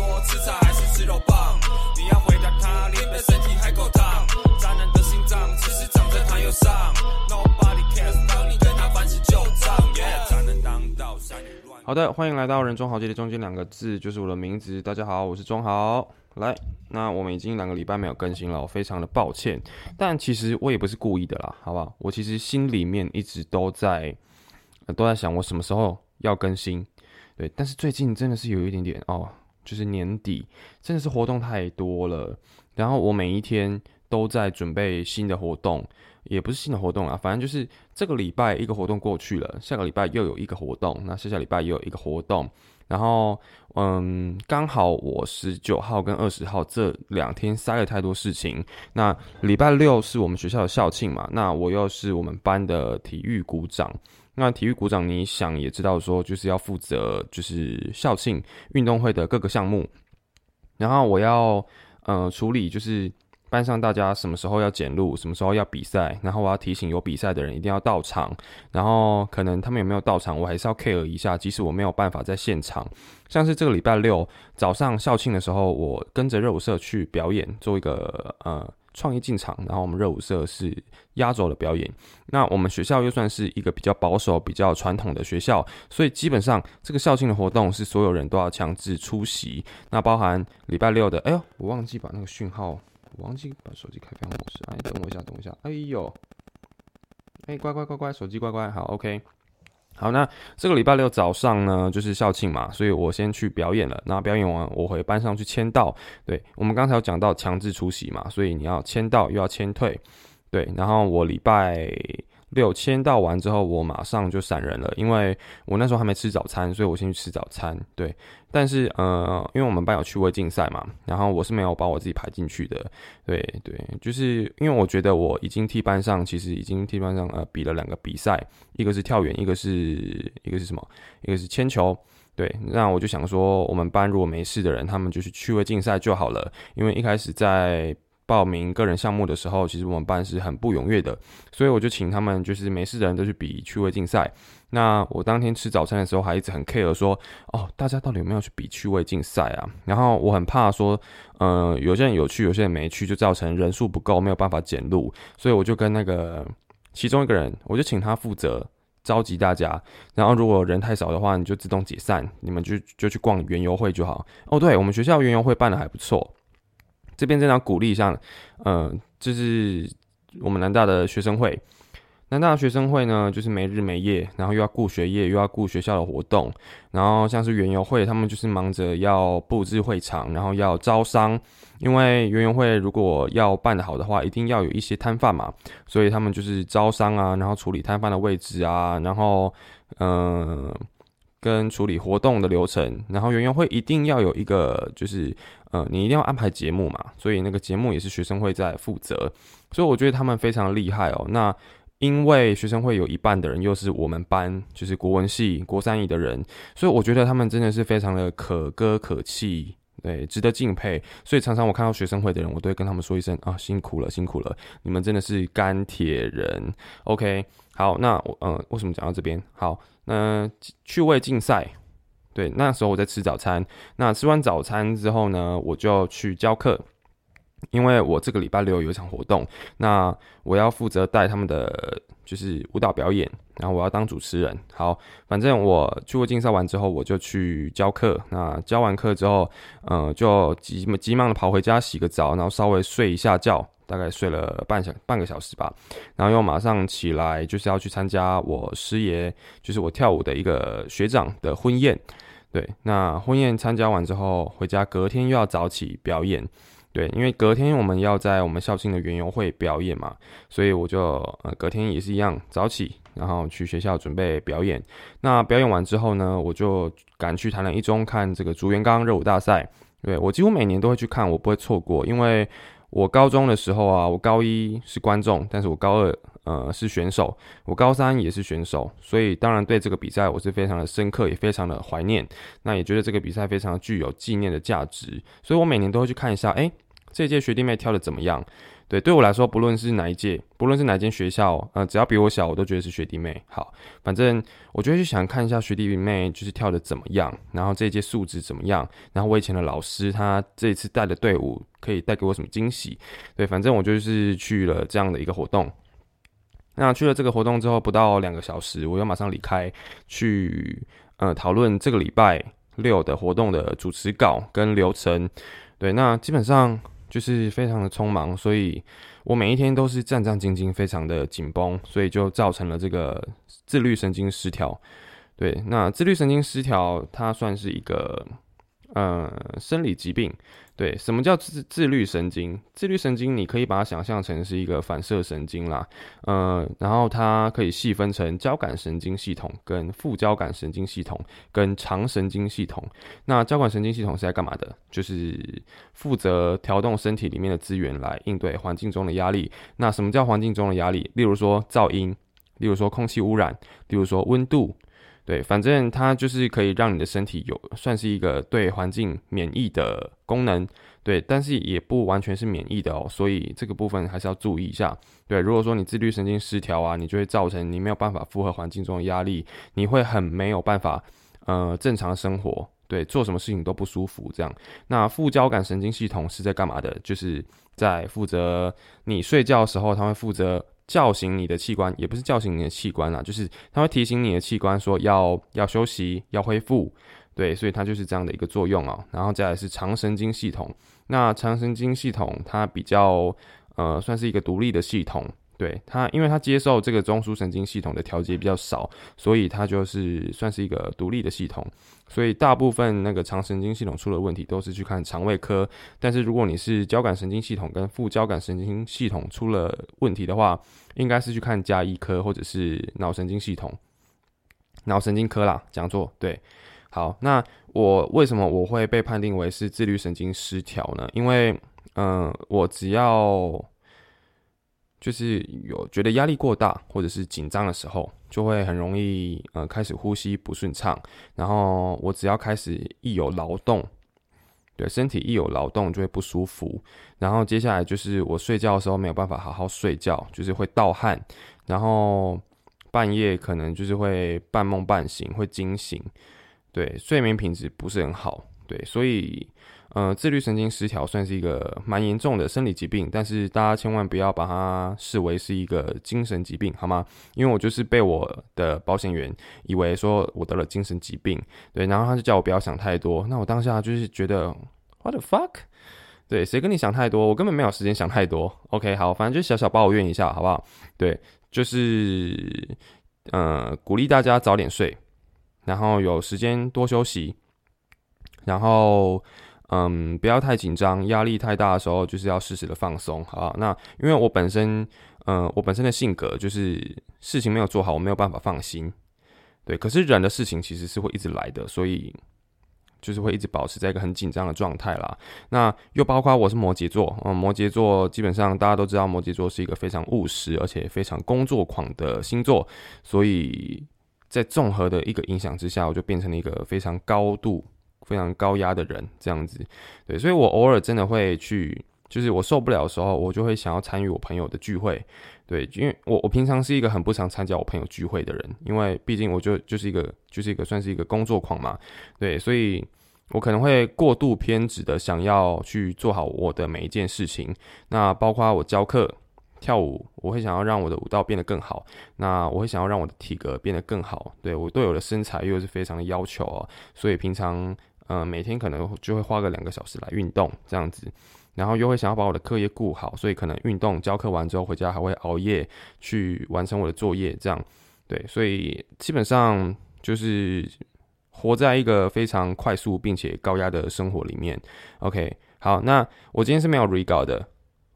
说吃菜还是吃肉棒？你要回答他，你的身体还够烫。渣男的心脏其实长在他右上。Nobody cares，当你跟他凡事就账。Yeah，渣男当道，三女乱。好的，欢迎来到人中豪杰的中间两个字就是我的名字。大家好，我是中豪。来，那我们已经两个礼拜没有更新了，我非常的抱歉。但其实我也不是故意的啦，好不好？我其实心里面一直都在、呃都在想，我什么时候要更新。对，但是最近真的是有一点点哦，就是年底真的是活动太多了，然后我每一天都在准备新的活动，也不是新的活动啊，反正就是这个礼拜一个活动过去了，下个礼拜又有一个活动，那下下礼拜又有一个活动，然后嗯，刚好我十九号跟二十号这两天塞了太多事情，那礼拜六是我们学校的校庆嘛，那我又是我们班的体育股长。那体育股长，你想也知道，说就是要负责就是校庆运动会的各个项目，然后我要呃处理就是班上大家什么时候要检录，什么时候要比赛，然后我要提醒有比赛的人一定要到场，然后可能他们有没有到场，我还是要 care 一下，即使我没有办法在现场。像是这个礼拜六早上校庆的时候，我跟着热舞社去表演，做一个呃创意进场，然后我们热舞社是压轴的表演。那我们学校又算是一个比较保守、比较传统的学校，所以基本上这个校庆的活动是所有人都要强制出席。那包含礼拜六的，哎呦，我忘记把那个讯号，我忘记把手机开飞行模式。哎，等我一下，等我一下。哎呦，哎，乖乖乖乖，手机乖乖，好，OK。好，那这个礼拜六早上呢，就是校庆嘛，所以我先去表演了。那表演完，我回班上去签到。对我们刚才有讲到强制出席嘛，所以你要签到又要签退。对，然后我礼拜六签到完之后，我马上就闪人了，因为我那时候还没吃早餐，所以我先去吃早餐。对，但是呃，因为我们班有趣味竞赛嘛，然后我是没有把我自己排进去的。对对，就是因为我觉得我已经替班上，其实已经替班上呃比了两个比赛，一个是跳远，一个是一个是什么？一个是铅球。对，那我就想说，我们班如果没事的人，他们就是趣味竞赛就好了，因为一开始在。报名个人项目的时候，其实我们班是很不踊跃的，所以我就请他们就是没事的人都去比趣味竞赛。那我当天吃早餐的时候还一直很 care 说，哦，大家到底有没有去比趣味竞赛啊？然后我很怕说，呃，有些人有去，有些人没去，就造成人数不够，没有办法检录。所以我就跟那个其中一个人，我就请他负责召集大家。然后如果人太少的话，你就自动解散，你们就就去逛园游会就好。哦，对我们学校园游会办的还不错。这边真的鼓励一下，嗯，就是我们南大的学生会，南大的学生会呢，就是没日没夜，然后又要顾学业，又要顾学校的活动，然后像是园游会，他们就是忙着要布置会场，然后要招商，因为园游会如果要办得好的话，一定要有一些摊贩嘛，所以他们就是招商啊，然后处理摊贩的位置啊，然后嗯，跟处理活动的流程，然后园游会一定要有一个就是。呃，你一定要安排节目嘛，所以那个节目也是学生会在负责，所以我觉得他们非常厉害哦。那因为学生会有一半的人又是我们班，就是国文系国三乙的人，所以我觉得他们真的是非常的可歌可泣，对，值得敬佩。所以常常我看到学生会的人，我都会跟他们说一声啊，辛苦了，辛苦了，你们真的是钢铁人。OK，好，那我嗯，为什么讲到这边？好，那趣味竞赛。对，那时候我在吃早餐。那吃完早餐之后呢，我就去教课，因为我这个礼拜六有一场活动，那我要负责带他们的就是舞蹈表演，然后我要当主持人。好，反正我去过竞赛完之后，我就去教课。那教完课之后，嗯，就急急忙的跑回家洗个澡，然后稍微睡一下觉。大概睡了半小半个小时吧，然后又马上起来，就是要去参加我师爷，就是我跳舞的一个学长的婚宴。对，那婚宴参加完之后，回家隔天又要早起表演。对，因为隔天我们要在我们校庆的园游会表演嘛，所以我就呃隔天也是一样早起，然后去学校准备表演。那表演完之后呢，我就赶去台南一中看这个竹园刚热舞大赛。对我几乎每年都会去看，我不会错过，因为。我高中的时候啊，我高一是观众，但是我高二呃是选手，我高三也是选手，所以当然对这个比赛我是非常的深刻，也非常的怀念。那也觉得这个比赛非常具有纪念的价值，所以我每年都会去看一下，哎，这届学弟妹跳的怎么样？对，对我来说，不论是哪一届，不论是哪间学校，呃，只要比我小，我都觉得是学弟妹。好，反正我就去想看一下学弟妹就是跳的怎么样，然后这一届素质怎么样，然后我以前的老师他这一次带的队伍可以带给我什么惊喜。对，反正我就是去了这样的一个活动。那去了这个活动之后，不到两个小时，我又马上离开，去呃讨论这个礼拜六的活动的主持稿跟流程。对，那基本上。就是非常的匆忙，所以我每一天都是战战兢兢，非常的紧绷，所以就造成了这个自律神经失调。对，那自律神经失调，它算是一个。呃，生理疾病，对，什么叫自自律神经？自律神经你可以把它想象成是一个反射神经啦，呃，然后它可以细分成交感神经系统、跟副交感神经系统、跟长神经系统。那交感神经系统是在干嘛的？就是负责调动身体里面的资源来应对环境中的压力。那什么叫环境中的压力？例如说噪音，例如说空气污染，例如说温度。对，反正它就是可以让你的身体有算是一个对环境免疫的功能，对，但是也不完全是免疫的哦，所以这个部分还是要注意一下。对，如果说你自律神经失调啊，你就会造成你没有办法负荷环境中的压力，你会很没有办法呃正常生活，对，做什么事情都不舒服这样。那副交感神经系统是在干嘛的？就是在负责你睡觉的时候，它会负责。叫醒你的器官，也不是叫醒你的器官啦，就是它会提醒你的器官说要要休息，要恢复，对，所以它就是这样的一个作用啊。然后再来是肠神经系统，那肠神经系统它比较呃算是一个独立的系统。对他，因为他接受这个中枢神经系统的调节比较少，所以他就是算是一个独立的系统。所以大部分那个肠神经系统出了问题，都是去看肠胃科。但是如果你是交感神经系统跟副交感神经系统出了问题的话，应该是去看加医科或者是脑神经系统、脑神经科啦。讲座对，好，那我为什么我会被判定为是自律神经失调呢？因为嗯，我只要。就是有觉得压力过大或者是紧张的时候，就会很容易呃开始呼吸不顺畅。然后我只要开始一有劳动，对身体一有劳动就会不舒服。然后接下来就是我睡觉的时候没有办法好好睡觉，就是会盗汗，然后半夜可能就是会半梦半醒，会惊醒。对，睡眠品质不是很好。对，所以。呃，自律神经失调算是一个蛮严重的生理疾病，但是大家千万不要把它视为是一个精神疾病，好吗？因为我就是被我的保险员以为说我得了精神疾病，对，然后他就叫我不要想太多。那我当下就是觉得 what the fuck？对，谁跟你想太多？我根本没有时间想太多。OK，好，反正就小小抱怨一下，好不好？对，就是呃，鼓励大家早点睡，然后有时间多休息，然后。嗯，不要太紧张，压力太大的时候，就是要适时的放松，好那因为我本身，嗯，我本身的性格就是事情没有做好，我没有办法放心，对。可是人的事情其实是会一直来的，所以就是会一直保持在一个很紧张的状态啦。那又包括我是摩羯座，嗯，摩羯座基本上大家都知道，摩羯座是一个非常务实而且非常工作狂的星座，所以在综合的一个影响之下，我就变成了一个非常高度。非常高压的人，这样子，对，所以我偶尔真的会去，就是我受不了的时候，我就会想要参与我朋友的聚会，对，因为我我平常是一个很不常参加我朋友聚会的人，因为毕竟我就就是一个就是一个算是一个工作狂嘛，对，所以我可能会过度偏执的想要去做好我的每一件事情，那包括我教课。跳舞，我会想要让我的舞蹈变得更好。那我会想要让我的体格变得更好。对我对我的身材又是非常的要求哦，所以平常呃每天可能就会花个两个小时来运动这样子，然后又会想要把我的课业顾好，所以可能运动教课完之后回家还会熬夜去完成我的作业。这样对，所以基本上就是活在一个非常快速并且高压的生活里面。OK，好，那我今天是没有 re 稿的，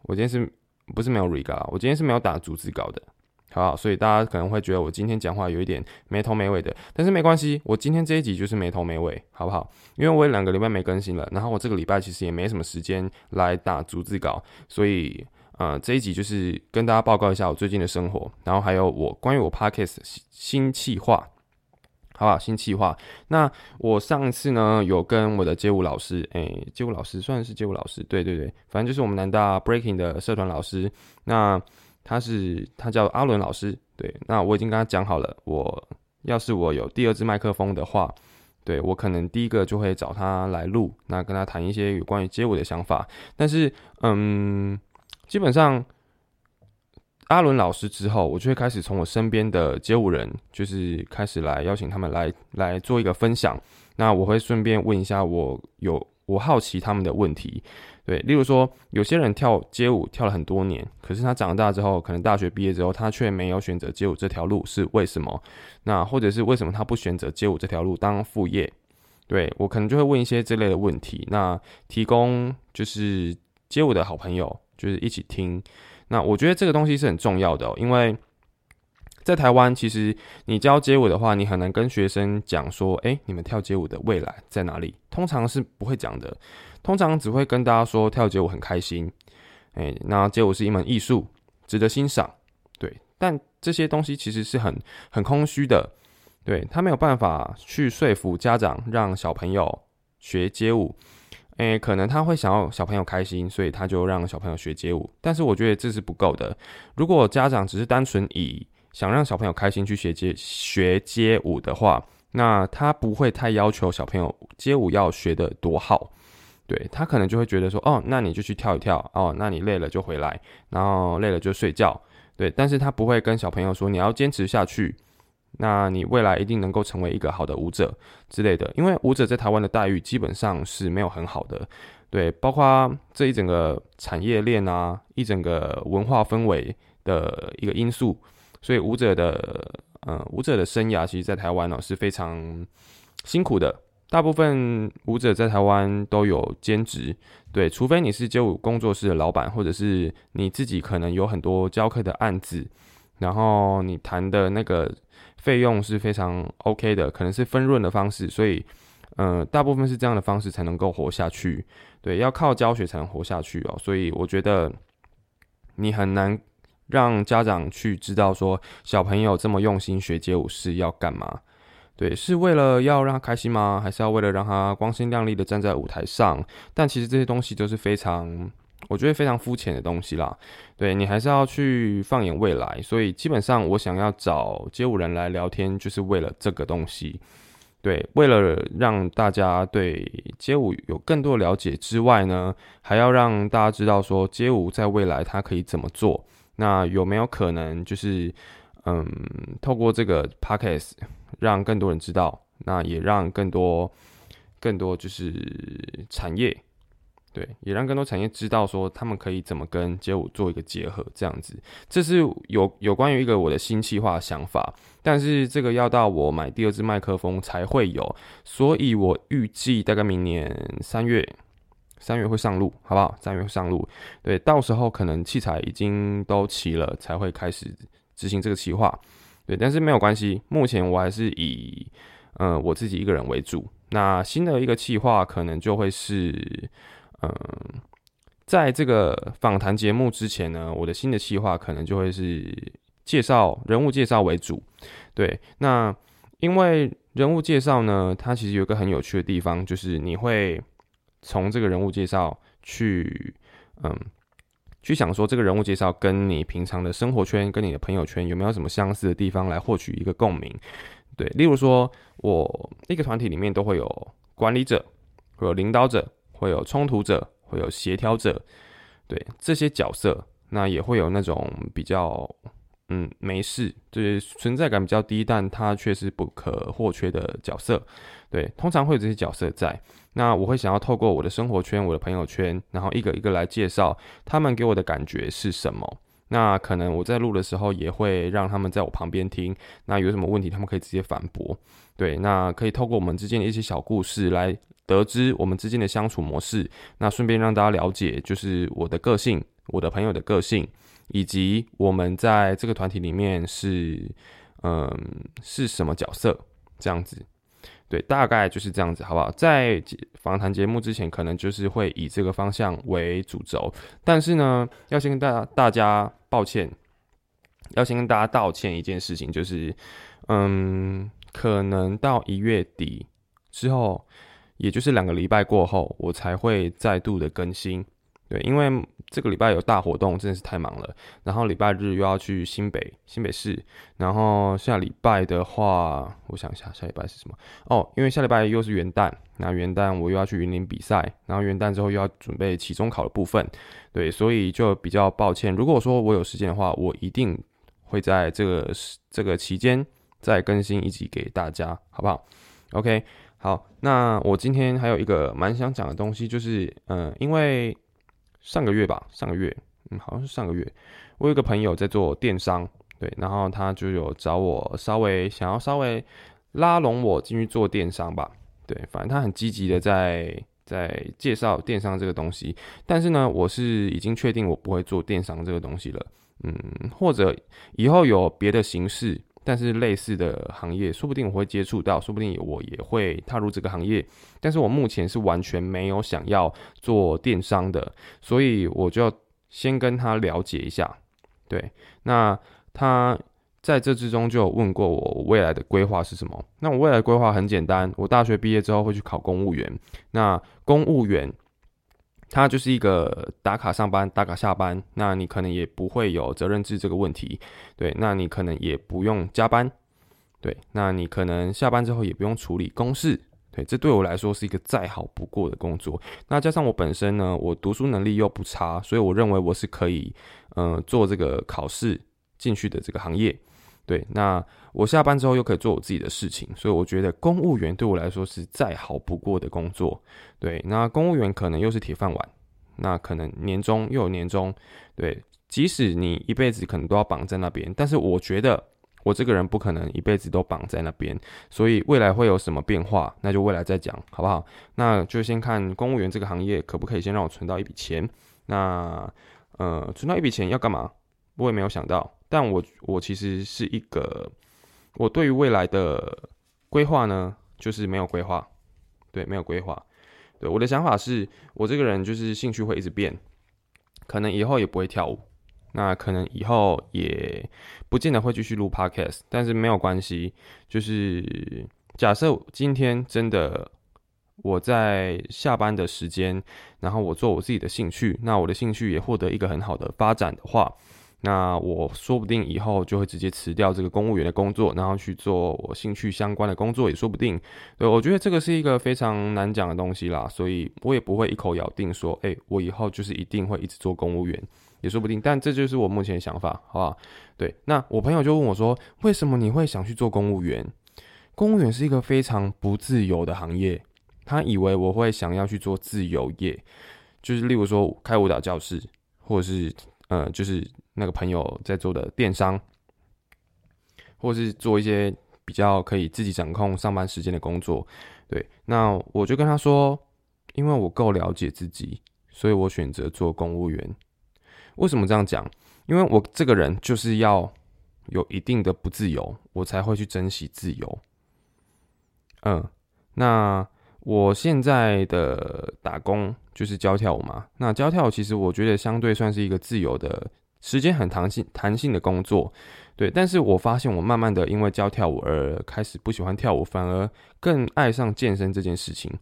我今天是。不是没有 reg 啊，我今天是没有打逐字稿的，好，所以大家可能会觉得我今天讲话有一点没头没尾的，但是没关系，我今天这一集就是没头没尾，好不好？因为我有两个礼拜没更新了，然后我这个礼拜其实也没什么时间来打逐字稿，所以呃这一集就是跟大家报告一下我最近的生活，然后还有我关于我 podcast 新新计划。好不好，新计划。那我上次呢有跟我的街舞老师，诶，街舞老师算是街舞老师，对对对，反正就是我们南大 breaking 的社团老师。那他是他叫阿伦老师，对。那我已经跟他讲好了，我要是我有第二支麦克风的话，对我可能第一个就会找他来录，那跟他谈一些有关于街舞的想法。但是，嗯，基本上。阿伦老师之后，我就会开始从我身边的街舞人，就是开始来邀请他们来来做一个分享。那我会顺便问一下我有我好奇他们的问题，对，例如说有些人跳街舞跳了很多年，可是他长大之后，可能大学毕业之后，他却没有选择街舞这条路，是为什么？那或者是为什么他不选择街舞这条路当副业？对我可能就会问一些这类的问题，那提供就是街舞的好朋友，就是一起听。那我觉得这个东西是很重要的，因为在台湾，其实你教街舞的话，你很难跟学生讲说，哎，你们跳街舞的未来在哪里？通常是不会讲的，通常只会跟大家说跳街舞很开心，哎，那街舞是一门艺术，值得欣赏，对。但这些东西其实是很很空虚的，对他没有办法去说服家长让小朋友学街舞。诶，可能他会想要小朋友开心，所以他就让小朋友学街舞。但是我觉得这是不够的。如果家长只是单纯以想让小朋友开心去学街学街舞的话，那他不会太要求小朋友街舞要学的多好。对他可能就会觉得说，哦，那你就去跳一跳，哦，那你累了就回来，然后累了就睡觉。对，但是他不会跟小朋友说你要坚持下去。那你未来一定能够成为一个好的舞者之类的，因为舞者在台湾的待遇基本上是没有很好的，对，包括这一整个产业链啊，一整个文化氛围的一个因素，所以舞者的，呃，舞者的生涯其实，在台湾呢是非常辛苦的。大部分舞者在台湾都有兼职，对，除非你是街舞工作室的老板，或者是你自己可能有很多教课的案子，然后你谈的那个。费用是非常 OK 的，可能是分润的方式，所以，呃，大部分是这样的方式才能够活下去。对，要靠教学才能活下去哦。所以我觉得你很难让家长去知道说小朋友这么用心学街舞是要干嘛？对，是为了要让他开心吗？还是要为了让他光鲜亮丽的站在舞台上？但其实这些东西都是非常。我觉得非常肤浅的东西啦，对你还是要去放眼未来。所以基本上，我想要找街舞人来聊天，就是为了这个东西。对，为了让大家对街舞有更多了解之外呢，还要让大家知道说街舞在未来它可以怎么做。那有没有可能就是嗯，透过这个 podcast 让更多人知道，那也让更多更多就是产业。对，也让更多产业知道说他们可以怎么跟街舞做一个结合，这样子，这是有有关于一个我的新计划想法，但是这个要到我买第二支麦克风才会有，所以我预计大概明年三月三月会上路，好不好？三月会上路，对，到时候可能器材已经都齐了，才会开始执行这个计划，对，但是没有关系，目前我还是以嗯我自己一个人为主，那新的一个计划可能就会是。嗯，在这个访谈节目之前呢，我的新的计划可能就会是介绍人物介绍为主。对，那因为人物介绍呢，它其实有个很有趣的地方，就是你会从这个人物介绍去，嗯，去想说这个人物介绍跟你平常的生活圈、跟你的朋友圈有没有什么相似的地方，来获取一个共鸣。对，例如说，我一个团体里面都会有管理者，会有领导者。会有冲突者，会有协调者，对这些角色，那也会有那种比较嗯没事，就是存在感比较低，但它却是不可或缺的角色。对，通常会有这些角色在。那我会想要透过我的生活圈、我的朋友圈，然后一个一个来介绍他们给我的感觉是什么。那可能我在录的时候也会让他们在我旁边听，那有什么问题他们可以直接反驳。对，那可以透过我们之间的一些小故事来。得知我们之间的相处模式，那顺便让大家了解，就是我的个性，我的朋友的个性，以及我们在这个团体里面是，嗯，是什么角色，这样子，对，大概就是这样子，好不好？在访谈节目之前，可能就是会以这个方向为主轴，但是呢，要先跟大家大家抱歉，要先跟大家道歉一件事情，就是，嗯。可能到一月底之后，也就是两个礼拜过后，我才会再度的更新。对，因为这个礼拜有大活动，真的是太忙了。然后礼拜日又要去新北新北市，然后下礼拜的话，我想一下，下礼拜是什么？哦，因为下礼拜又是元旦，那元旦我又要去云林比赛，然后元旦之后又要准备期中考的部分，对，所以就比较抱歉。如果说我有时间的话，我一定会在这个这个期间再更新一集给大家，好不好？OK，好，那我今天还有一个蛮想讲的东西，就是嗯，因为。上个月吧，上个月，嗯，好像是上个月，我有个朋友在做电商，对，然后他就有找我稍微想要稍微拉拢我进去做电商吧，对，反正他很积极的在在介绍电商这个东西，但是呢，我是已经确定我不会做电商这个东西了，嗯，或者以后有别的形式。但是类似的行业，说不定我会接触到，说不定我也会踏入这个行业。但是我目前是完全没有想要做电商的，所以我就先跟他了解一下。对，那他在这之中就有问过我未来的规划是什么？那我未来规划很简单，我大学毕业之后会去考公务员。那公务员。它就是一个打卡上班、打卡下班，那你可能也不会有责任制这个问题，对，那你可能也不用加班，对，那你可能下班之后也不用处理公事，对，这对我来说是一个再好不过的工作。那加上我本身呢，我读书能力又不差，所以我认为我是可以，嗯，做这个考试进去的这个行业。对，那我下班之后又可以做我自己的事情，所以我觉得公务员对我来说是再好不过的工作。对，那公务员可能又是铁饭碗，那可能年终又有年终。对，即使你一辈子可能都要绑在那边，但是我觉得我这个人不可能一辈子都绑在那边，所以未来会有什么变化，那就未来再讲，好不好？那就先看公务员这个行业可不可以先让我存到一笔钱。那呃，存到一笔钱要干嘛？我也没有想到。但我我其实是一个，我对于未来的规划呢，就是没有规划，对，没有规划。对，我的想法是我这个人就是兴趣会一直变，可能以后也不会跳舞，那可能以后也不见得会继续录 podcast，但是没有关系，就是假设今天真的我在下班的时间，然后我做我自己的兴趣，那我的兴趣也获得一个很好的发展的话。那我说不定以后就会直接辞掉这个公务员的工作，然后去做我兴趣相关的工作，也说不定。对，我觉得这个是一个非常难讲的东西啦，所以我也不会一口咬定说，哎，我以后就是一定会一直做公务员，也说不定。但这就是我目前的想法，好不好？对，那我朋友就问我说，为什么你会想去做公务员？公务员是一个非常不自由的行业，他以为我会想要去做自由业，就是例如说开舞蹈教室，或者是呃，就是。那个朋友在做的电商，或是做一些比较可以自己掌控上班时间的工作，对，那我就跟他说，因为我够了解自己，所以我选择做公务员。为什么这样讲？因为我这个人就是要有一定的不自由，我才会去珍惜自由。嗯，那我现在的打工就是教跳舞嘛，那教跳舞其实我觉得相对算是一个自由的。时间很弹性，弹性的工作，对。但是我发现我慢慢的因为教跳舞而开始不喜欢跳舞，反而更爱上健身这件事情。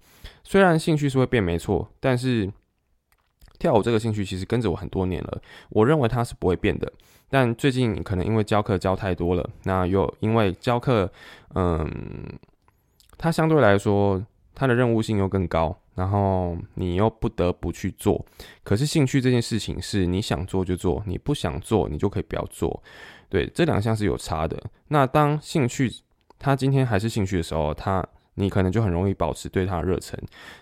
虽然兴趣是会变没错，但是跳舞这个兴趣其实跟着我很多年了，我认为它是不会变的。但最近可能因为教课教太多了，那又因为教课，嗯，它相对来说它的任务性又更高。然后你又不得不去做，可是兴趣这件事情是你想做就做，你不想做你就可以不要做，对，这两项是有差的。那当兴趣他今天还是兴趣的时候，他你可能就很容易保持对他的热忱。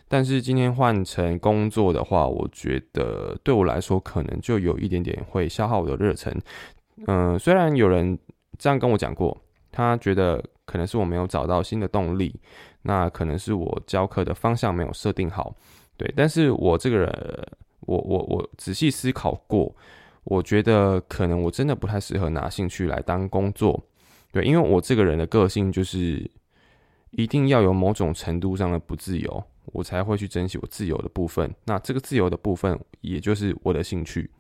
但是今天换成工作的话，我觉得对我来说可能就有一点点会消耗我的热忱。嗯，虽然有人这样跟我讲过，他觉得可能是我没有找到新的动力。那可能是我教课的方向没有设定好，对，但是我这个人，我我我仔细思考过，我觉得可能我真的不太适合拿兴趣来当工作，对，因为我这个人的个性就是一定要有某种程度上的不自由，我才会去珍惜我自由的部分。那这个自由的部分，也就是我的兴趣，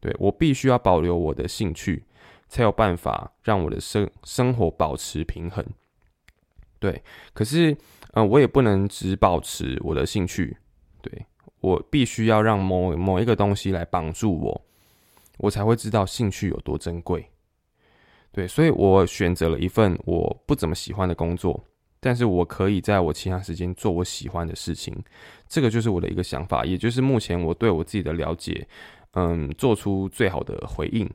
对我必须要保留我的兴趣，才有办法让我的生生活保持平衡。对，可是，嗯，我也不能只保持我的兴趣，对我必须要让某某一个东西来帮助我，我才会知道兴趣有多珍贵。对，所以我选择了一份我不怎么喜欢的工作，但是我可以在我其他时间做我喜欢的事情，这个就是我的一个想法，也就是目前我对我自己的了解，嗯，做出最好的回应，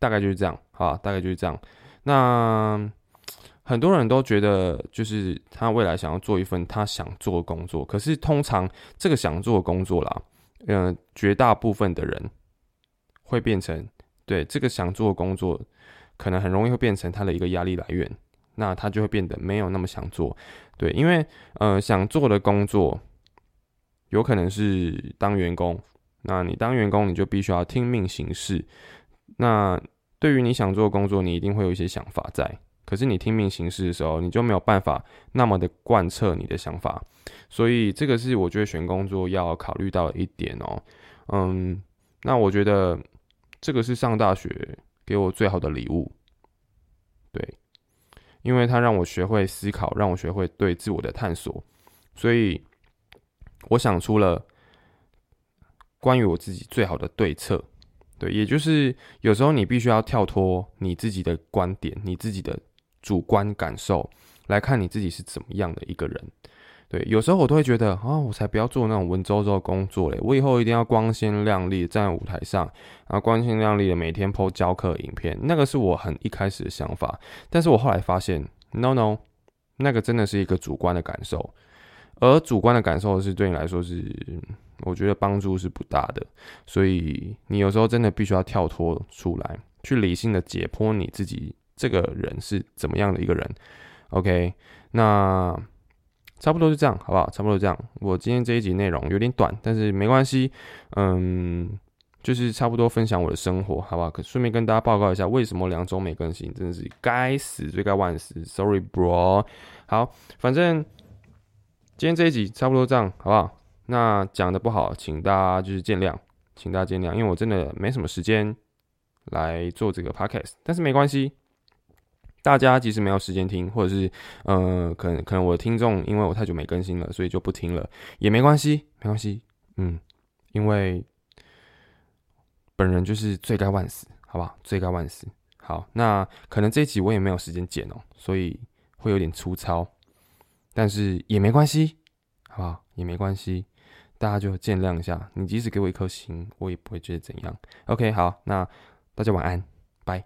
大概就是这样，好，大概就是这样。那很多人都觉得，就是他未来想要做一份他想做的工作，可是通常这个想做的工作啦，嗯，绝大部分的人会变成对这个想做的工作。可能很容易会变成他的一个压力来源，那他就会变得没有那么想做，对，因为呃想做的工作有可能是当员工，那你当员工你就必须要听命行事，那对于你想做的工作，你一定会有一些想法在，可是你听命行事的时候，你就没有办法那么的贯彻你的想法，所以这个是我觉得选工作要考虑到的一点哦，嗯，那我觉得这个是上大学。给我最好的礼物，对，因为他让我学会思考，让我学会对自我的探索，所以我想出了关于我自己最好的对策，对，也就是有时候你必须要跳脱你自己的观点，你自己的主观感受来看你自己是怎么样的一个人。对，有时候我都会觉得啊，我才不要做那种文绉绉的工作嘞！我以后一定要光鲜亮丽站在舞台上，然后光鲜亮丽的每天 PO 教课影片，那个是我很一开始的想法。但是我后来发现，no no，那个真的是一个主观的感受，而主观的感受是对你来说是，我觉得帮助是不大的。所以你有时候真的必须要跳脱出来，去理性的解剖你自己这个人是怎么样的一个人。OK，那。差不多就这样，好不好？差不多这样。我今天这一集内容有点短，但是没关系。嗯，就是差不多分享我的生活，好不好？可顺便跟大家报告一下，为什么两周没更新，真的是该死，罪该万死。Sorry, bro。好，反正今天这一集差不多这样，好不好？那讲的不好，请大家就是见谅，请大家见谅，因为我真的没什么时间来做这个 podcast，但是没关系。大家即使没有时间听，或者是，呃，可能可能我的听众因为我太久没更新了，所以就不听了，也没关系，没关系，嗯，因为本人就是罪该万死，好不好？罪该万死。好，那可能这一集我也没有时间剪哦，所以会有点粗糙，但是也没关系，好不好？也没关系，大家就见谅一下。你即使给我一颗心，我也不会觉得怎样。OK，好，那大家晚安，拜。